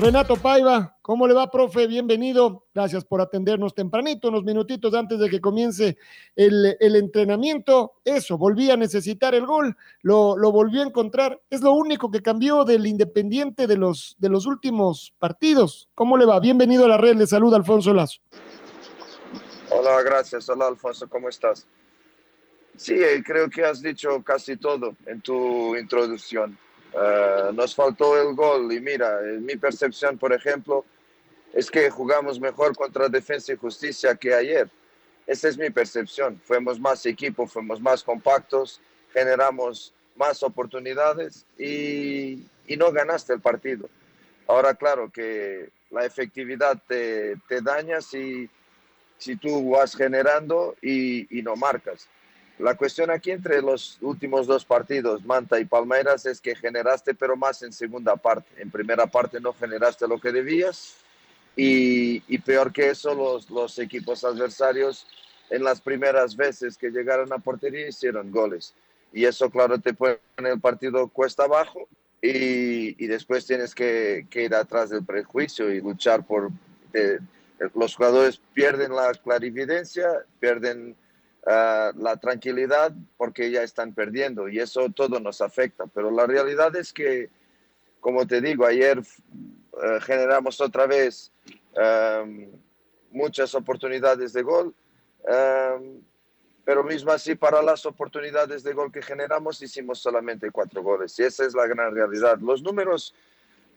Renato Paiva, ¿cómo le va, profe? Bienvenido. Gracias por atendernos tempranito, unos minutitos antes de que comience el, entrenamiento. Eso, volví a necesitar el gol, lo, volvió a encontrar. Es lo único que cambió del Independiente de los, de los últimos partidos. ¿Cómo le va? Bienvenido a la red. Le saluda Alfonso Lazo. Hola, gracias. Hola, Alfonso, ¿cómo estás? Sí, eh, creo que has dicho casi todo en tu introducción. Eh, nos faltó el gol y mira, mi percepción, por ejemplo, es que jugamos mejor contra Defensa y Justicia que ayer. Esa es mi percepción. Fuimos más equipo, fuimos más compactos, generamos más oportunidades y, y no ganaste el partido. Ahora, claro que la efectividad te, te daña si, si tú vas generando y, y no marcas. La cuestión aquí entre los últimos dos partidos, Manta y Palmeiras, es que generaste, pero más en segunda parte. En primera parte no generaste lo que debías y, peor que eso, los, equipos adversarios en las primeras veces que llegaron a portería hicieron goles. Y eso, claro, te pone el partido cuesta abajo y, y después tienes que, que, ir atrás del prejuicio y luchar por... Eh, los jugadores pierden la clarividencia, pierden uh, la tranquilidad porque ya están perdiendo y eso todo nos afecta. Pero la realidad es que, como te digo, ayer uh, generamos otra vez um, muchas oportunidades de gol, um, pero mismo así para las oportunidades de gol que generamos hicimos solamente cuatro goles y esa es la gran realidad. Los números,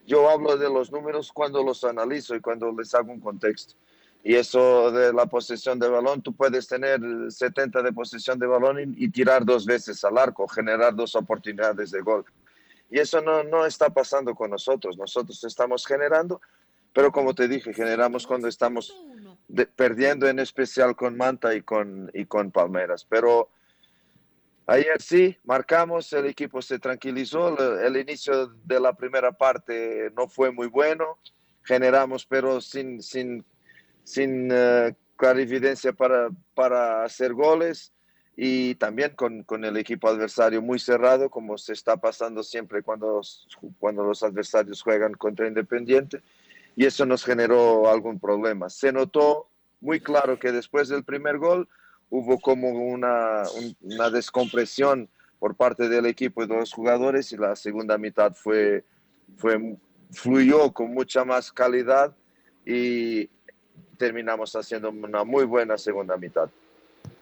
yo hablo de los números cuando los analizo y cuando les hago un contexto. Y eso de la posesión de balón, tú puedes tener 70 de posesión de balón y, tirar dos veces al arco, generar dos oportunidades de gol. Y eso no, no está pasando con nosotros. Nosotros estamos generando, pero como te dije, generamos cuando estamos perdiendo, en especial con Manta y con, y con Palmeras. Pero ayer sí, marcamos, el equipo se tranquilizó. El, el inicio de la primera parte no fue muy bueno. Generamos, pero sin, sin sin uh, clarividencia para, para hacer goles y también con, con, el equipo adversario muy cerrado, como se está pasando siempre cuando, cuando los adversarios juegan contra Independiente, y eso nos generó algún problema. Se notó muy claro que después del primer gol hubo como una, un, una descompresión por parte del equipo y de los jugadores, y la segunda mitad fue, fue fluyó con mucha más calidad y terminamos haciendo una muy buena segunda mitad.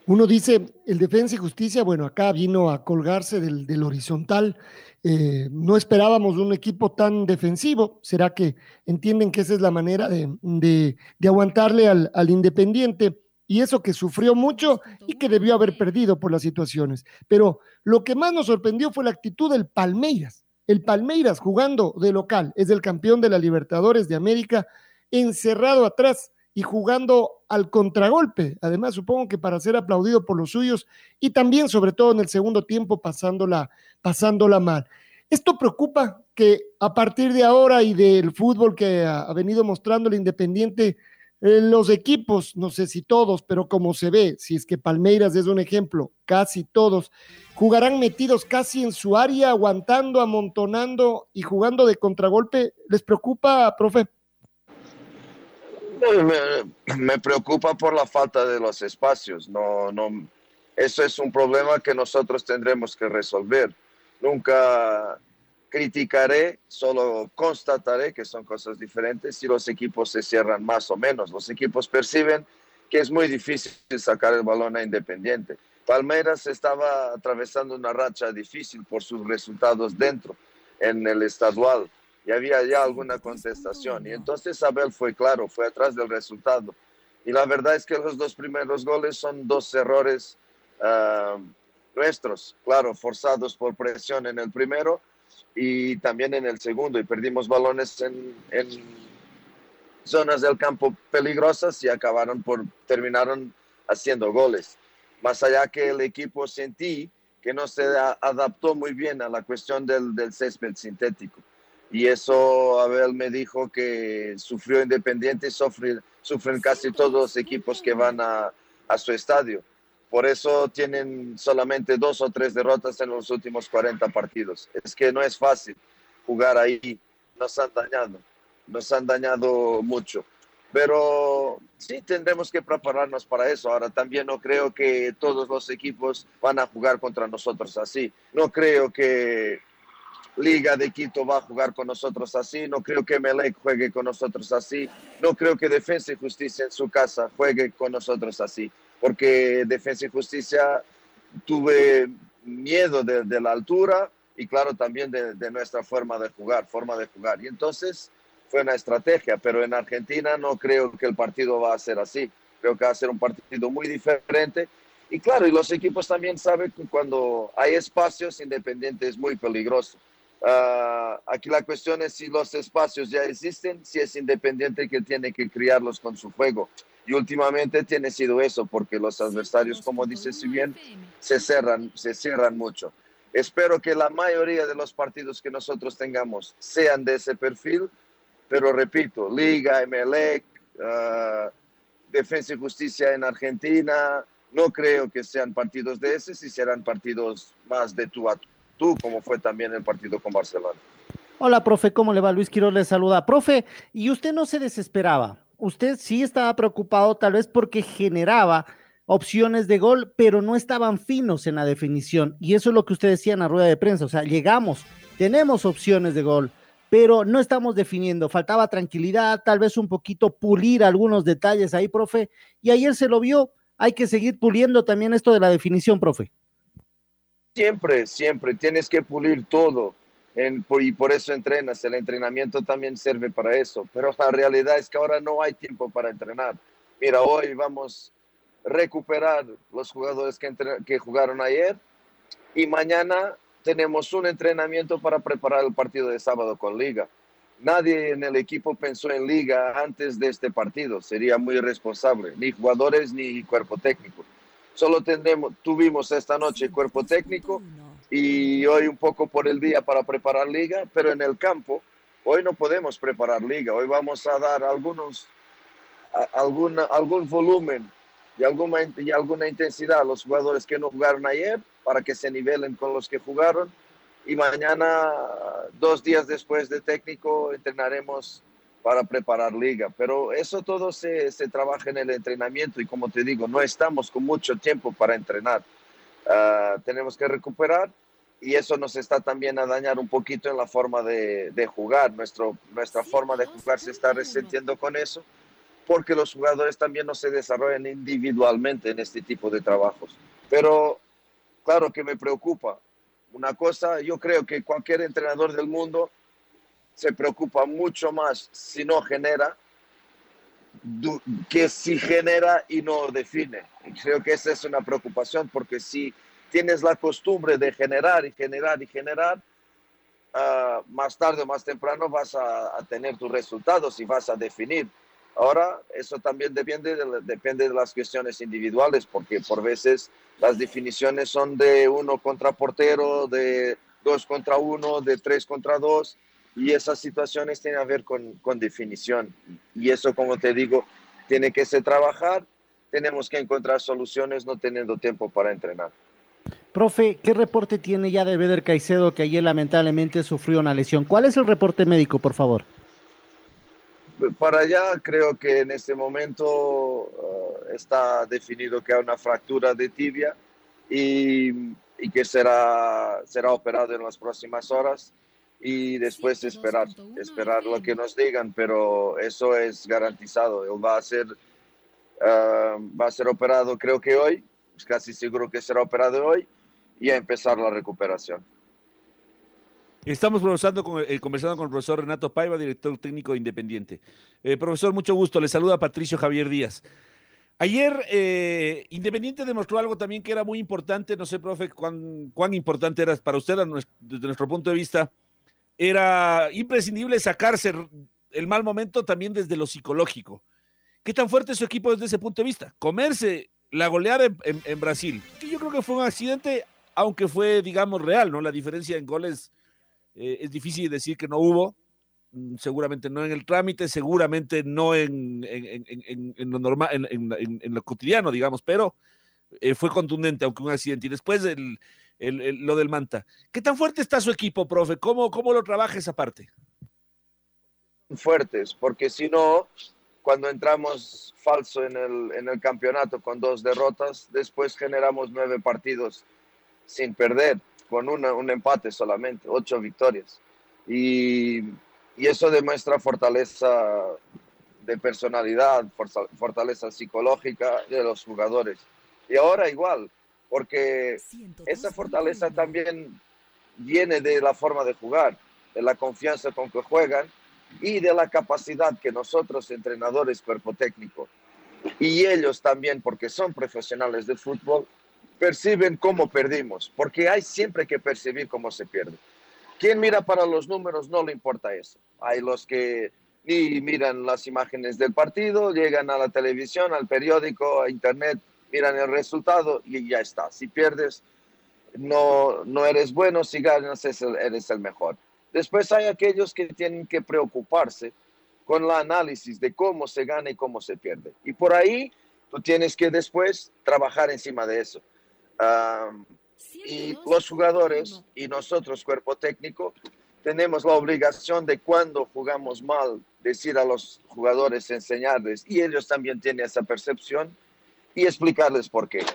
Uno dice, el Defensa y Justicia, bueno, acá vino a colgarse del, del horizontal. Eh, no esperábamos un equipo tan defensivo. ¿Será que entienden que esa es la manera de, de, de aguantarle al, al, Independiente? Y eso que sufrió mucho y que debió haber perdido por las situaciones. Pero lo que más nos sorprendió fue la actitud del Palmeiras. El Palmeiras jugando de local, es el campeón de la Libertadores de América, encerrado atrás y jugando al contragolpe. Además, supongo que para ser aplaudido por los suyos y también, sobre todo en el segundo tiempo, pasándola, pasándola mal. Esto preocupa que a partir de ahora y del fútbol que ha, venido mostrando el Independiente, eh, los equipos, no sé si todos, pero como se ve, si es que Palmeiras es un ejemplo, casi todos, jugarán metidos casi en su área, aguantando, amontonando y jugando de contragolpe. ¿Les preocupa, profe? Me, me, preocupa por la falta de los espacios. No, no, eso es un problema que nosotros tendremos que resolver. Nunca criticaré, solo constataré que son cosas diferentes si los equipos se cierran más o menos. Los equipos perciben que es muy difícil sacar el balón a Independiente. Palmeiras estaba atravesando una racha difícil por sus resultados dentro. en el estadual y había ya alguna contestación. Y entonces Abel fue claro, fue atrás del resultado. Y la verdad es que los dos primeros goles son dos errores uh, nuestros, claro, forzados por presión en el primero y también en el segundo. Y perdimos balones en, zonas del campo peligrosas y acabaron por, terminaron haciendo goles. Más allá que el equipo sentí que no se adaptó muy bien a la cuestión del césped sintético. Y eso Abel me dijo que sufrió Independiente y sufren, sufren casi todos los equipos que van a, a su estadio. Por eso tienen solamente dos o tres derrotas en los últimos 40 partidos. Es que no es fácil jugar ahí. Nos han dañado, nos han dañado mucho. Pero sí tendremos que prepararnos para eso. Ahora también no creo que todos los equipos van a jugar contra nosotros así. No creo que Liga de Quito va a jugar con nosotros así. No creo que Melec juegue con nosotros así. No creo que Defensa y Justicia en su casa juegue con nosotros así. Porque Defensa y Justicia tuve miedo de, de la altura y claro también de, de nuestra forma de jugar, forma de jugar. Y entonces fue una estrategia, pero en Argentina no creo que el partido va a ser así. Creo que va a ser un partido muy diferente. Y claro, y los equipos también saben que cuando hay espacios, Independiente es muy peligroso. Uh, aquí la cuestión es si los espacios ya existen, si es Independiente que tiene que criarlos con su juego. Y últimamente tiene sido eso, porque los adversarios, como dice si bien, se cierran, se cierran mucho. Espero que la mayoría de los partidos que nosotros tengamos sean de ese perfil pero repito, Liga, Emelec, uh, Defensa y Justicia en Argentina, no creo que sean partidos de ese, si serán partidos más de tú a tú, como fue también el partido con Barcelona. Hola, profe, ¿cómo le va? Luis Quiroz le saluda. Profe, ¿y usted no se desesperaba? Usted sí estaba preocupado tal vez porque generaba opciones de gol, pero no estaban finos en la definición. Y eso es lo que usted decía en la rueda de prensa. O sea, llegamos, tenemos opciones de gol, pero no estamos definiendo. Faltaba tranquilidad, tal vez un poquito pulir algunos detalles ahí, profe. Y ayer se lo vio. Hay que seguir puliendo también esto de la definición, profe. Siempre, siempre. Tienes que pulir todo. Y por eso entrenas. El entrenamiento también sirve para eso. Pero la realidad es que ahora no hay tiempo para entrenar. Mira, hoy vamos a recuperar los jugadores que jugaron ayer y mañana tenemos un entrenamiento para preparar el partido de sábado con Liga. Nadie en el equipo pensó en Liga antes de este partido. Sería muy irresponsable, ni jugadores ni cuerpo técnico. Solo tendremos, tuvimos esta noche cuerpo técnico y hoy un poco por el día para preparar Liga, pero en el campo hoy no podemos preparar Liga. Hoy vamos a dar algunos, alguna, algún volumen y alguna, y alguna intensidad a los jugadores que no jugaron ayer para que se nivelen con los que jugaron. Y mañana, dos días después de técnico, entrenaremos para preparar liga. Pero eso todo se, se trabaja en el entrenamiento y como te digo, no estamos con mucho tiempo para entrenar. Uh, tenemos que recuperar y eso nos está también a dañar un poquito en la forma de, de jugar. Nuestro, nuestra forma de jugar se está resentiendo con eso porque los jugadores también no se desarrollan individualmente en este tipo de trabajos. Pero claro que me preocupa. Una cosa, yo creo que cualquier entrenador del mundo se preocupa mucho más si no genera que si genera y no define. Creo que esa es una preocupación porque si tienes la costumbre de generar y generar y generar, uh, más tarde o más temprano vas a, tener tus resultados y vas a definir. Ahora, eso también depende de, depende de las cuestiones individuales, porque por veces las definiciones son de uno contra portero, de dos contra uno, de tres contra dos, y esas situaciones tienen que ver con, con definición. Y eso, como te digo, tiene que ser trabajar, tenemos que encontrar soluciones no teniendo tiempo para entrenar. Profe, ¿qué reporte tiene ya de Beder Caicedo que ayer lamentablemente sufrió una lesión? ¿Cuál es el reporte médico, por favor? para allá creo que en este momento uh, está definido que hay una fractura de tibia y, y, que será, será operado en las próximas horas y después esperar, esperar lo que nos digan, pero eso es garantizado. Él va a ser, uh, va a ser operado creo que hoy, casi seguro que será operado hoy y a empezar la recuperación. Estamos conversando con, eh, conversando con el profesor Renato Paiva, director técnico Independiente. Eh, profesor, mucho gusto. Le saluda Patricio Javier Díaz. Ayer eh, Independiente demostró algo también que era muy importante, no sé, profe, cuán, cuán importante era para usted desde nuestro punto de vista. Era imprescindible sacarse el mal momento también desde lo psicológico. ¿Qué tan fuerte es su equipo desde ese punto de vista? Comerse la goleada en, en Brasil, que yo creo que fue un accidente, aunque fue, digamos, real, ¿no? La diferencia en goles eh, es difícil decir que no hubo, mm, seguramente no en el trámite, seguramente no en, en, lo normal, en, lo cotidiano, digamos, pero eh, fue contundente, aunque un accidente. Y después el, lo del Manta. ¿Qué tan fuerte está su equipo, profe? ¿Cómo, cómo lo trabaja esa parte? Fuertes, porque si no, cuando entramos falso en el, en el campeonato con dos derrotas, después generamos nueve partidos sin perder con un empate solamente, ocho victorias. Y, y, eso demuestra fortaleza de personalidad, fortaleza psicológica de los jugadores. Y ahora igual, porque esa fortaleza también viene de la forma de jugar, de la confianza con que juegan y de la capacidad que nosotros, entrenadores, cuerpo técnico, y ellos también, porque son profesionales de fútbol, perciben cómo perdimos, porque hay siempre que percibir cómo se pierde. Quien mira para los números no le importa eso. Hay los que ni miran las imágenes del partido, llegan a la televisión, al periódico, a internet, miran el resultado y ya está. Si pierdes, no, no eres bueno, si ganas, eres el mejor. Después hay aquellos que tienen que preocuparse con el análisis de cómo se gana y cómo se pierde. Y por ahí tú tienes que después trabajar encima de eso y los jugadores y nosotros, cuerpo técnico, tenemos la obligación de cuando jugamos mal, decir a los jugadores, enseñarles, y ellos también tienen esa percepción, y explicarles por qué.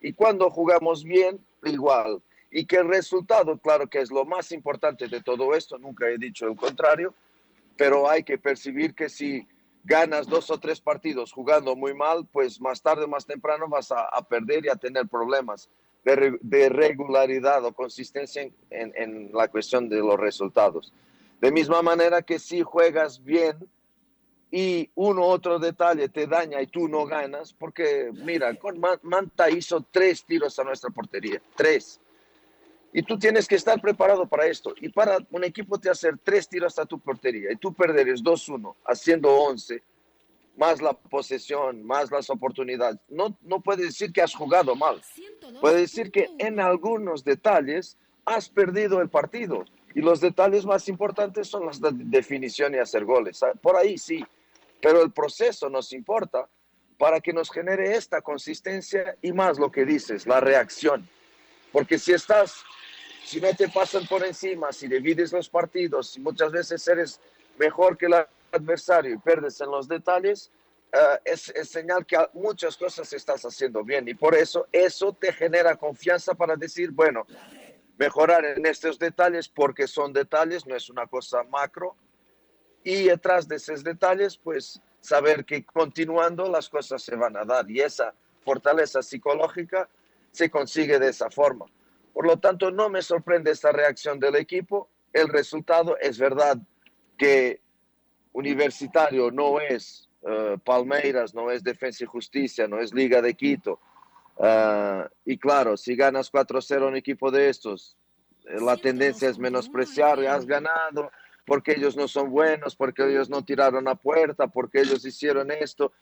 Y cuando jugamos bien, igual. Y que el resultado, claro que es lo más importante de todo esto, nunca he dicho el contrario, pero hay que percibir que si ganas dos o tres partidos jugando muy mal, pues más tarde o más temprano vas a, perder y a tener problemas de, regularidad o consistencia en, la cuestión de los resultados. De misma manera que si juegas bien y uno otro detalle te daña y tú no ganas, porque mira, con Manta hizo tres tiros a nuestra portería, tres. Y tú tienes que estar preparado para esto. Y para un equipo te hacer tres tiros a tu portería y tú perderes 2-1 haciendo 11, más la posesión, más las oportunidades. No, no puede decir que has jugado mal. Puede decir que en algunos detalles has perdido el partido. Y los detalles más importantes son las de definición y hacer goles. Ah, por ahí sí. Pero el proceso nos importa para que nos genere esta consistencia y más lo que dices, la reacción. Porque si estás si no te pasan por encima, si divides los partidos, si muchas veces eres mejor que el adversario y pierdes en los detalles, eh, es, señal que muchas cosas estás haciendo bien y por eso eso te genera confianza para decir, bueno, mejorar en estos detalles porque son detalles, no es una cosa macro. Y detrás de esos detalles, pues saber que continuando las cosas se van a dar y esa fortaleza psicológica se consigue de esa forma. Por lo tanto, no me sorprende esta reacción del equipo. El resultado es verdad que Universitario no es uh, Palmeiras, no es Defensa y Justicia, no es Liga de Quito. Uh, y claro, si ganas 4-0 a un equipo de estos, eh, la tendencia es menospreciar, has ganado porque ellos no son buenos, porque ellos no tiraron a puerta, porque ellos hicieron esto,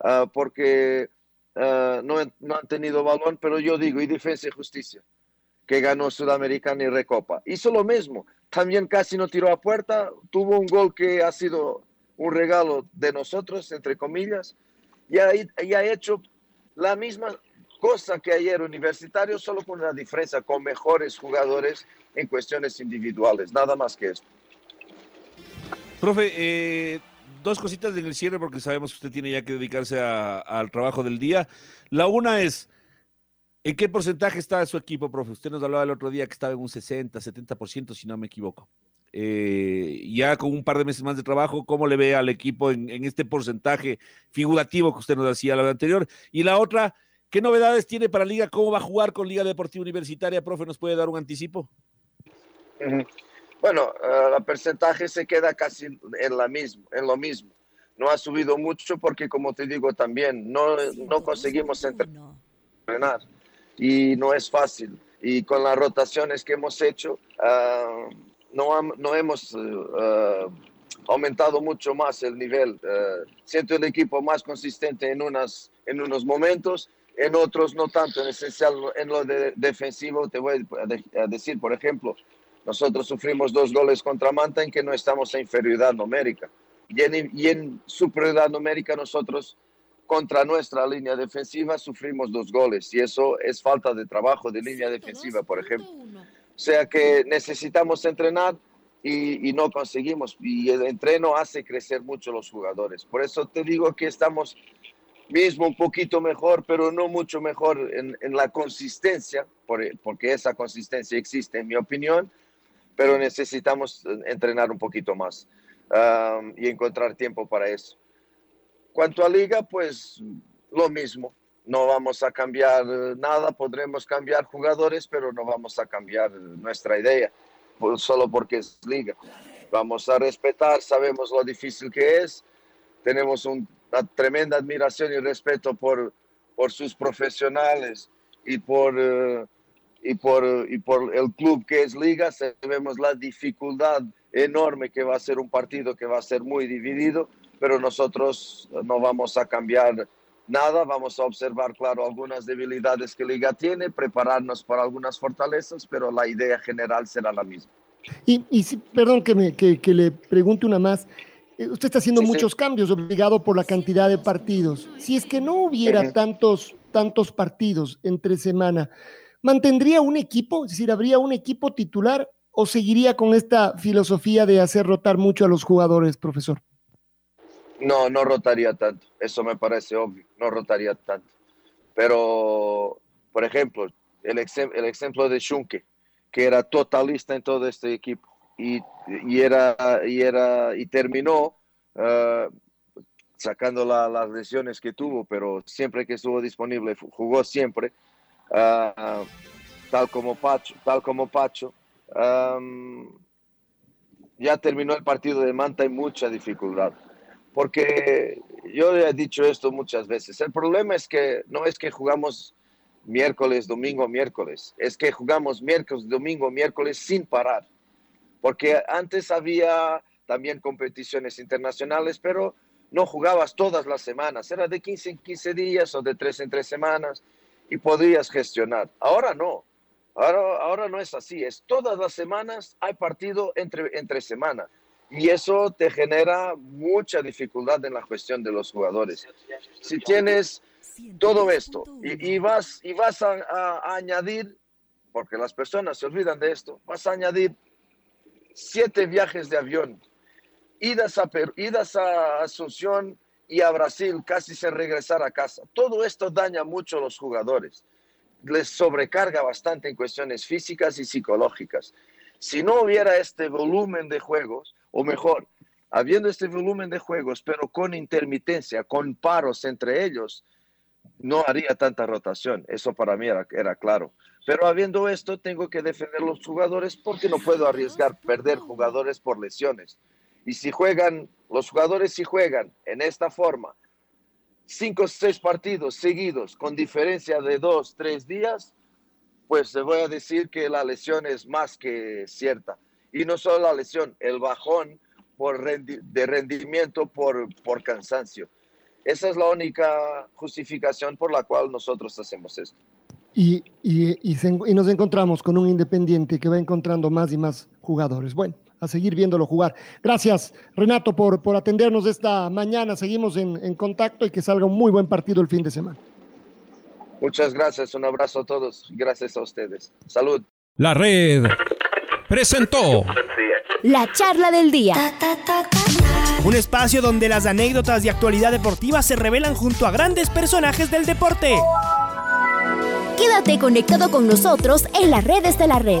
uh, porque no, no han tenido balón, pero yo digo, y Defensa y Justicia que ganó Sudamericana y Recopa. Hizo lo mismo, también casi no tiró a puerta, tuvo un gol que ha sido un regalo de nosotros, entre comillas, y ha, y ha hecho la misma cosa que ayer Universitario, solo con una diferencia, con mejores jugadores en cuestiones individuales, nada más que eso. Profe, eh, dos cositas en el cierre porque sabemos que usted tiene ya que dedicarse al trabajo del día. La una es, ¿En qué porcentaje está su equipo, profe? Usted nos hablaba el otro día que estaba en un 60, 70%, si no me equivoco. Eh, ya con un par de meses más de trabajo, ¿cómo le ve al equipo en, este porcentaje figurativo que usted nos decía la vez anterior? Y la otra, ¿qué novedades tiene para Liga? ¿Cómo va a jugar con Liga Deportiva Universitaria, profe? ¿Nos puede dar un anticipo? Bueno, uh, el porcentaje se queda casi en, la mismo, en lo mismo. No ha subido mucho porque, como te digo también, no, no conseguimos entrenar y no es fácil. Y con las rotaciones que hemos hecho, uh, no, no, hemos uh, aumentado mucho más el nivel. siento el equipo más consistente en, unas, en unos momentos en otros no tanto, en esencial en lo de defensivo te voy a decir, por ejemplo, nosotros sufrimos dos goles contra Manta en que no estamos en inferioridad numérica. Y en, y en superioridad numérica nosotros contra nuestra línea defensiva sufrimos dos goles y eso es falta de trabajo de línea defensiva, por ejemplo. O sea que necesitamos entrenar y, y no conseguimos. Y el entreno hace crecer mucho los jugadores. Por eso te digo que estamos mismo un poquito mejor, pero no mucho mejor en, en la consistencia, porque esa consistencia existe en mi opinión, pero necesitamos entrenar un poquito más um, y encontrar tiempo para eso. Cuanto a liga, pues lo mismo. No vamos a cambiar nada, podremos cambiar jugadores, pero no vamos a cambiar nuestra idea, solo porque es liga. Vamos a respetar, sabemos lo difícil que es, tenemos un una tremenda admiración y respeto por, por sus profesionales y por, uh, y, por, y por el club que es Liga. Sabemos la dificultad enorme que va a ser un partido que va a ser muy dividido, pero nosotros no vamos a cambiar nada, vamos a observar, claro, algunas debilidades que Liga tiene, prepararnos para algunas fortalezas, pero la idea general será la misma. Y, y si, perdón que, me, que, que le pregunte una más. Eh, usted está haciendo muchos cambios, obligado por la cantidad de partidos. Si es que no hubiera tantos, tantos partidos entre semana, ¿mantendría un equipo? Es decir, ¿habría un equipo titular o seguiría con esta filosofía de hacer rotar mucho a los jugadores, profesor? No, no rotaría tanto. Eso me parece obvio. No rotaría tanto. Pero, por ejemplo, el, el ejemplo de Schunke, que era totalista en todo este equipo y, era, y, era, y terminó uh, sacando las lesiones que tuvo, pero siempre que estuvo disponible jugó siempre, uh, tal como Pacho, tal como Pacho. Ya terminó el partido de Manta y mucha dificultad. Porque yo he dicho esto muchas veces. El problema es que no es que jugamos miércoles, domingo, miércoles. Es que jugamos miércoles, domingo, miércoles sin parar porque antes había también competiciones internacionales, pero no jugabas todas las semanas, era de 15 en 15 días o de 3 en 3 semanas y podías gestionar. Ahora no, ahora, ahora no es así, es todas las semanas hay partido entre, entre semana y eso te genera mucha dificultad en la cuestión de los jugadores. Si tienes todo esto y, vas, y vas a, a añadir, porque las personas se olvidan de esto, vas a añadir siete viajes de avión, idas a, idas a Asunción y a Brasil, casi sin regresar a casa. Todo esto daña mucho a los jugadores, les sobrecarga bastante en cuestiones físicas y psicológicas. Si no hubiera este volumen de juegos, o mejor, habiendo este volumen de juegos, pero con intermitencia, con paros entre ellos, no haría tanta rotación. Eso para mí era, era claro. Pero habiendo esto, tengo que defender los jugadores porque no puedo arriesgar perder jugadores por lesiones. Y si juegan, los jugadores si juegan en esta forma, cinco o seis partidos seguidos con diferencia de dos, tres días, pues le voy a decir que la lesión es más que cierta. Y no solo la lesión, el bajón de rendimiento por, por cansancio. Esa es la única justificación por la cual nosotros hacemos esto. Y, y, nos encontramos con un Independiente que va encontrando más y más jugadores. Bueno, a seguir viéndolo jugar. Gracias, Renato, por, por atendernos esta mañana. Seguimos en, en contacto y que salga un muy buen partido el fin de semana. Muchas gracias, un abrazo a todos. Gracias a ustedes. Salud. La red presentó la charla del día. Un espacio donde las anécdotas de actualidad deportiva se revelan junto a grandes personajes del deporte. Quédate conectado con nosotros en las redes de la red.